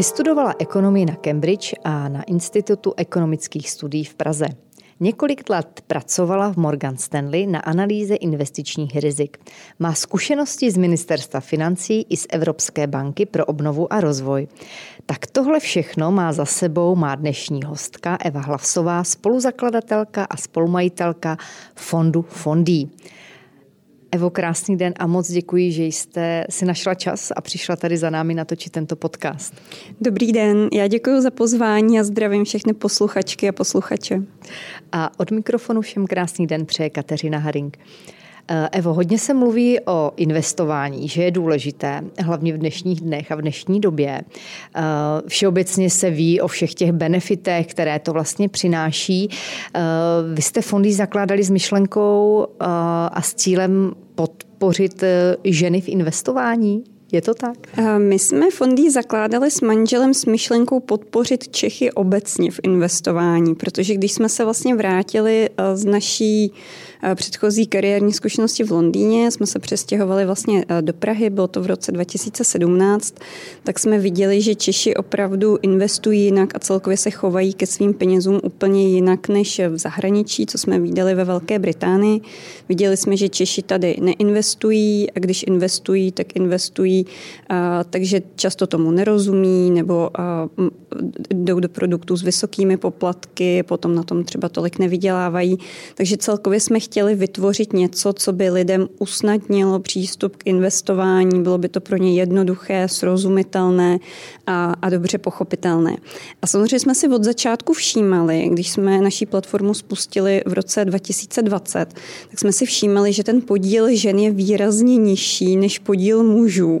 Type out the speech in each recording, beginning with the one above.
Vystudovala ekonomii na Cambridge a na Institutu ekonomických studií v Praze. Několik let pracovala v Morgan Stanley na analýze investičních rizik. Má zkušenosti z Ministerstva financí i z Evropské banky pro obnovu a rozvoj. Tak tohle všechno má za sebou má dnešní hostka Eva Hlavsová, spoluzakladatelka a spolumajitelka fondu Fondí. Evo, krásný den a moc děkuji, že jste si našla čas a přišla tady za námi natočit tento podcast. Dobrý den, já děkuji za pozvání a zdravím všechny posluchačky a posluchače. A od mikrofonu všem krásný den přeje Kateřina Haring. Eh, Evo, hodně se mluví o investování, že je důležité, hlavně v dnešních dnech a v dnešní době. Eh, všeobecně se ví o všech těch benefitech, které to vlastně přináší. Eh, vy jste fondy zakládali s myšlenkou a s cílem podpořit ženy v investování? Je to tak? My jsme fondy zakládali s manželem s myšlenkou podpořit Čechy obecně v investování, protože když jsme se vlastně vrátili z naší předchozí kariérní zkušenosti v Londýně, jsme se přestěhovali vlastně eh, do Prahy, bylo to v roce 2017, tak jsme viděli, že Češi opravdu investují jinak a celkově se chovají ke svým penězům úplně jinak než v zahraničí, co jsme viděli ve Velké Británii. Viděli jsme, že Češi tady neinvestují a když investují, tak investují, takže často tomu nerozumí nebo jdou do produktů s vysokými poplatky, potom na tom třeba tolik nevydělávají. Takže celkově jsme chtěli vytvořit něco, co by lidem usnadnilo přístup k investování, bylo by to pro ně jednoduché, srozumitelné a, a dobře pochopitelné. A samozřejmě jsme si od začátku všímali, když jsme naší platformu spustili v roce 2020, tak jsme si všímali, že ten podíl žen je výrazně nižší než podíl mužů.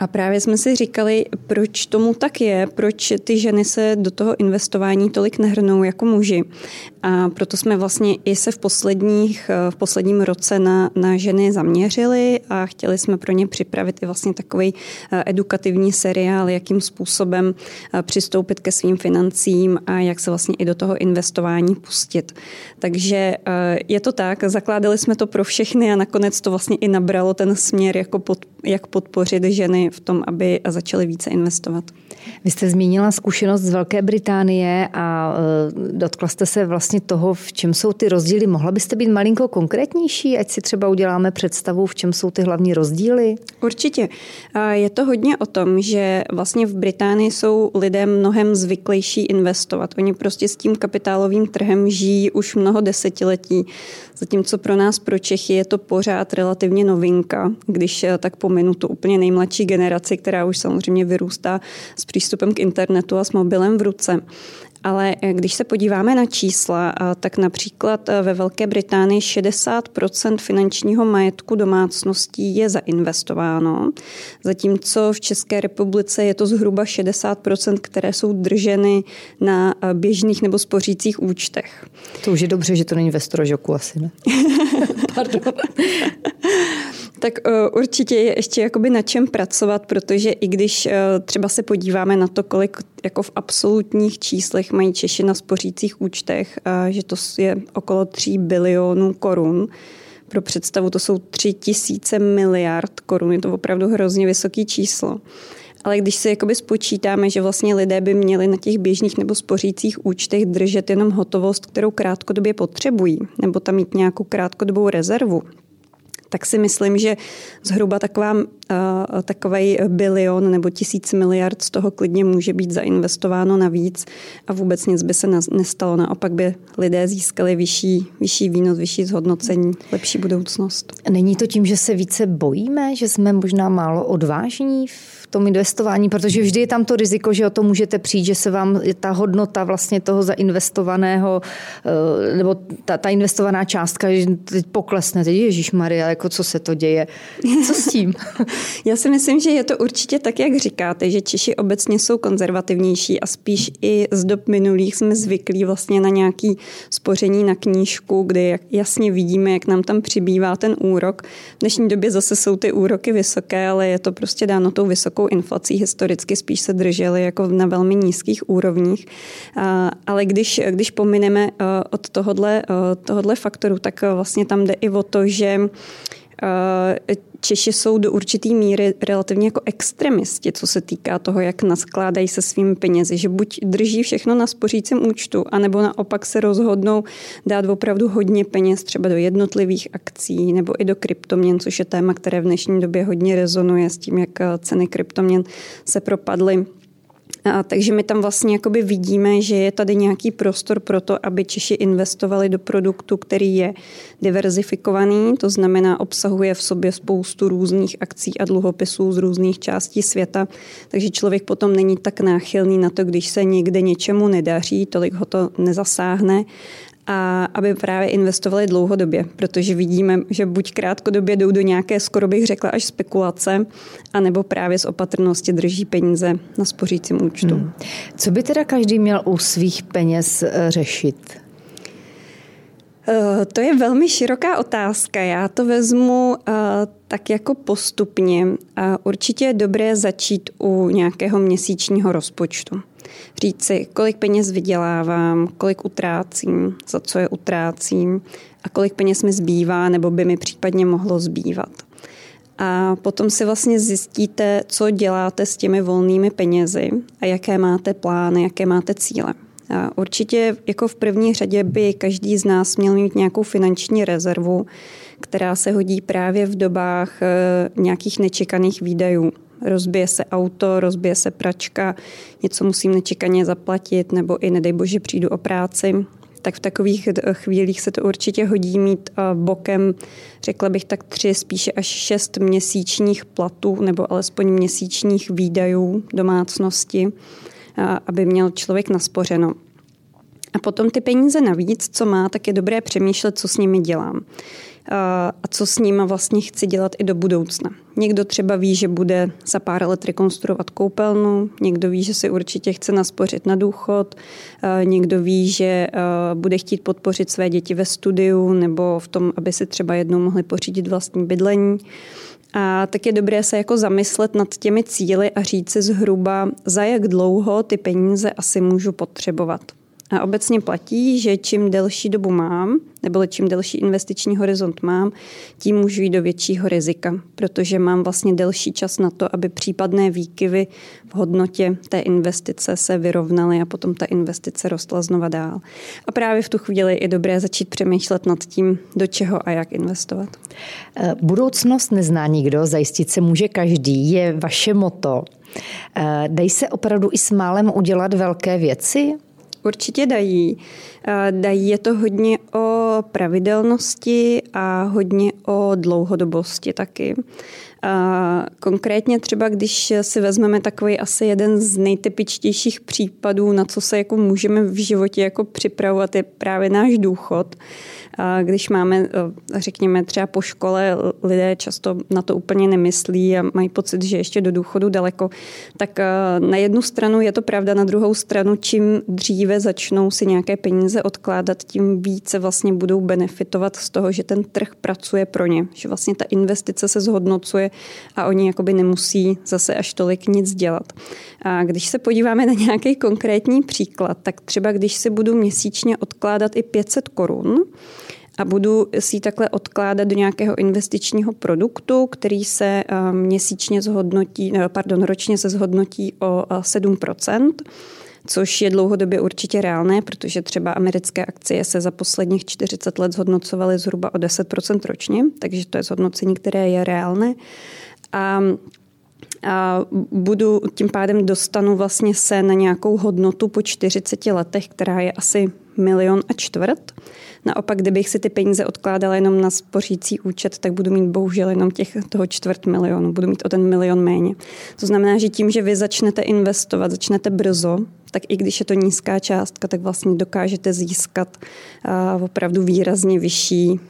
A právě jsme si říkali, proč tomu tak je, proč ty ženy se do toho investování tolik nehrnou jako muži. A proto jsme vlastně i se v, posledních, v posledním roce na, na ženy zaměřili a chtěli jsme pro ně připravit i vlastně takový eh, edukativní seriál, jakým způsobem eh, přistoupit ke svým financím a jak se vlastně i do toho investování pustit. Takže eh, je to tak, zakládali jsme to pro všechny a nakonec to vlastně i nabralo ten směr, jako pod, jak podpořit ženy v tom, aby začaly více investovat. Vy jste zmínila zkušenost z Velké Británie a dotkla jste se vlastně toho, v čem jsou ty rozdíly. Mohla byste být malinko konkrétnější, ať si třeba uděláme představu, v čem jsou ty hlavní rozdíly? Určitě. Je to hodně o tom, že vlastně v Británii jsou lidé mnohem zvyklejší investovat. Oni prostě s tím kapitálovým trhem žijí už mnoho desetiletí, zatímco pro nás, pro Čechy, je to pořád relativně novinka, když eh, tak pominu tu úplně nejmladší generaci, která už samozřejmě vyrůstá s přístupem k internetu a s mobilem v ruce. Ale eh, když se podíváme na čísla, tak například eh, ve Velké Británii 60% finančního majetku domácností je zainvestováno, zatímco v České republice je to zhruba 60% které jsou drženy na eh, běžných nebo spořících účtech. To už je dobře, že to není ve strožoku asi, ne? Pardon. Tak určitě je ještě jakoby na čem pracovat, protože i když třeba se podíváme na to, kolik jako v absolutních číslech mají Češi na spořících účtech, a že to je okolo 3 bilionů korun. Pro představu to jsou 3 tisíce miliard korun, je to opravdu hrozně vysoké číslo. Ale když si jakoby spočítáme, že vlastně lidé by měli na těch běžných nebo spořících účtech držet jenom hotovost, kterou krátkodobě potřebují, nebo tam mít nějakou krátkodobou rezervu, tak si myslím, že zhruba taková, uh, takový bilion nebo tisíc miliard z toho klidně může být zainvestováno navíc a vůbec nic by se nestalo. Naopak by lidé získali vyšší, vyšší výnos, vyšší zhodnocení, lepší budoucnost. Není to tím, že se více bojíme, že jsme možná málo odvážní v tom investování, protože vždy je tam to riziko, že o to můžete přijít, že se vám ta hodnota vlastně toho zainvestovaného, eh, nebo ta, ta investovaná částka teď poklesne. Teď Ježíš Maria, jako co se to děje. Co s tím? Já si myslím, že je to určitě tak, jak říkáte, že Češi obecně jsou konzervativnější a spíš i z dob minulých jsme zvyklí vlastně na nějaký spoření na knížku, kde jasně vidíme, jak nám tam přibývá ten úrok. V dnešní době zase jsou ty úroky vysoké, ale je to prostě dáno tou vysokou inflací. Historicky spíš se držely jako na velmi nízkých úrovních. Ale když, když pomineme od tohohle, tohohle faktoru, tak vlastně tam jde i o to, že Češi jsou do určitý míry relativně jako extremisti, co se týká toho, jak naskládají se svými penězi, že buď drží všechno na spořícím účtu, anebo naopak se rozhodnou dát opravdu hodně peněz třeba do jednotlivých akcí nebo i do kryptoměn, což je téma, které v dnešní době hodně rezonuje s tím, jak ceny kryptoměn se propadly a, takže my tam vlastně jakoby vidíme, že je tady nějaký prostor pro to, aby Češi investovali do produktu, který je diverzifikovaný, to znamená obsahuje v sobě spoustu různých akcí a dluhopisů z různých částí světa, takže člověk potom není tak náchylný na to, když se někde něčemu nedaří, tolik ho to nezasáhne a aby právě investovali dlouhodobě, protože vidíme, že buď krátkodobě jdou do nějaké, skoro bych řekla, až spekulace, anebo právě z opatrnosti drží peníze na spořícím účtu. Hmm. Co by teda každý měl u svých peněz eh, řešit? Eh, to je velmi široká otázka. Já to vezmu eh, tak jako postupně. Určitě je dobré začít u nějakého měsíčního rozpočtu říct si, kolik peněz vydělávám, kolik utrácím, za co je utrácím a kolik peněz mi zbývá nebo by mi případně mohlo zbývat. A potom si vlastně zjistíte, co děláte s těmi volnými penězi a jaké máte plány, jaké máte cíle. A určitě jako v první řadě by každý z nás měl mít nějakou finanční rezervu, která se hodí právě v dobách eh, nějakých nečekaných výdajů rozbije se auto, rozbije se pračka, něco musím nečekaně zaplatit, nebo i nedej bože přijdu o práci, tak v takových chvílích se to určitě hodí mít bokem, řekla bych tak tři, spíše až šest měsíčních platů nebo alespoň měsíčních výdajů domácnosti, aby měl člověk naspořeno. A potom ty peníze navíc, co má, tak je dobré přemýšlet, co s nimi dělám a co s nimi vlastně chci dělat i do budoucna. Někdo třeba ví, že bude za pár let rekonstruovat koupelnu, někdo ví, že si určitě chce naspořit na důchod, někdo ví, že bude chtít podpořit své děti ve studiu nebo v tom, aby si třeba jednou mohli pořídit vlastní bydlení. A tak je dobré se jako zamyslet nad těmi cíly a říct si zhruba, za jak dlouho ty peníze asi můžu potřebovat. A obecně platí, že čím delší dobu mám, nebo čím delší investiční horizont mám, tím můžu jít do většího rizika, protože mám vlastně delší čas na to, aby případné výkyvy v hodnotě té investice se vyrovnaly a potom ta investice rostla znova dál. A právě v tu chvíli je dobré začít přemýšlet nad tím, do čeho a jak investovat. Eh, budoucnost nezná nikdo, zajistit se může každý, je vaše moto. Eh, dají se opravdu i s málem udělat velké věci? Určitě dají. Dají je to hodně o pravidelnosti a hodně o dlouhodobosti taky. A konkrétně třeba, když si vezmeme takový asi jeden z nejtypičtějších případů, na co se jako můžeme v životě jako připravovat, je právě náš důchod. A když máme, eh, řekněme, třeba po škole, lidé často na to úplně nemyslí a mají pocit, že ještě do důchodu daleko, tak eh, na jednu stranu je to pravda, na druhou stranu, čím dříve začnou si nějaké peníze odkládat, tím více vlastně budou benefitovat z toho, že ten trh pracuje pro ně, že vlastně ta investice se zhodnocuje a oni jakoby nemusí zase až tolik nic dělat. A když se podíváme na nějaký konkrétní příklad, tak třeba když si budu měsíčně odkládat i 500 korun, a budu si ji takhle odkládat do nějakého investičního produktu, který se eh, měsíčně zhodnotí, eh, pardon, ročně se zhodnotí o 7%, eh, což je dlouhodobě určitě reálné, protože třeba americké akcie se za posledních 40 let zhodnocovaly zhruba o 10% ročně, takže to je zhodnocení, které je reálné. A a budu tím pádem dostanu vlastně se na nějakou hodnotu po 40 letech, která je asi milion a čtvrt. Naopak, kdybych si ty peníze odkládala jenom na spořící účet, tak budu mít bohužel jenom těch, toho čtvrt milionu. Budu mít o ten milion méně. To znamená, že tím, že vy začnete investovat, začnete brzo, tak i když je to nízká částka, tak vlastně dokážete získat uh, opravdu výrazně vyšší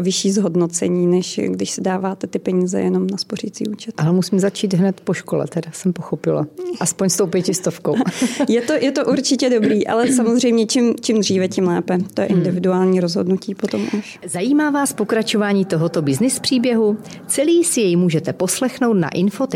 vyšší zhodnocení, než když si dáváte ty peníze jenom na spořící účet. Ale musím začít hned po škole, teda jsem pochopila. Aspoň s tou pětistovkou. je, to, je to určitě dobrý, ale samozřejmě čím, čím dříve, tím lépe. To je hmm. individuální rozhodnutí potom už. Zajímá vás pokračování tohoto biznis příběhu? Celý si jej můžete poslechnout na info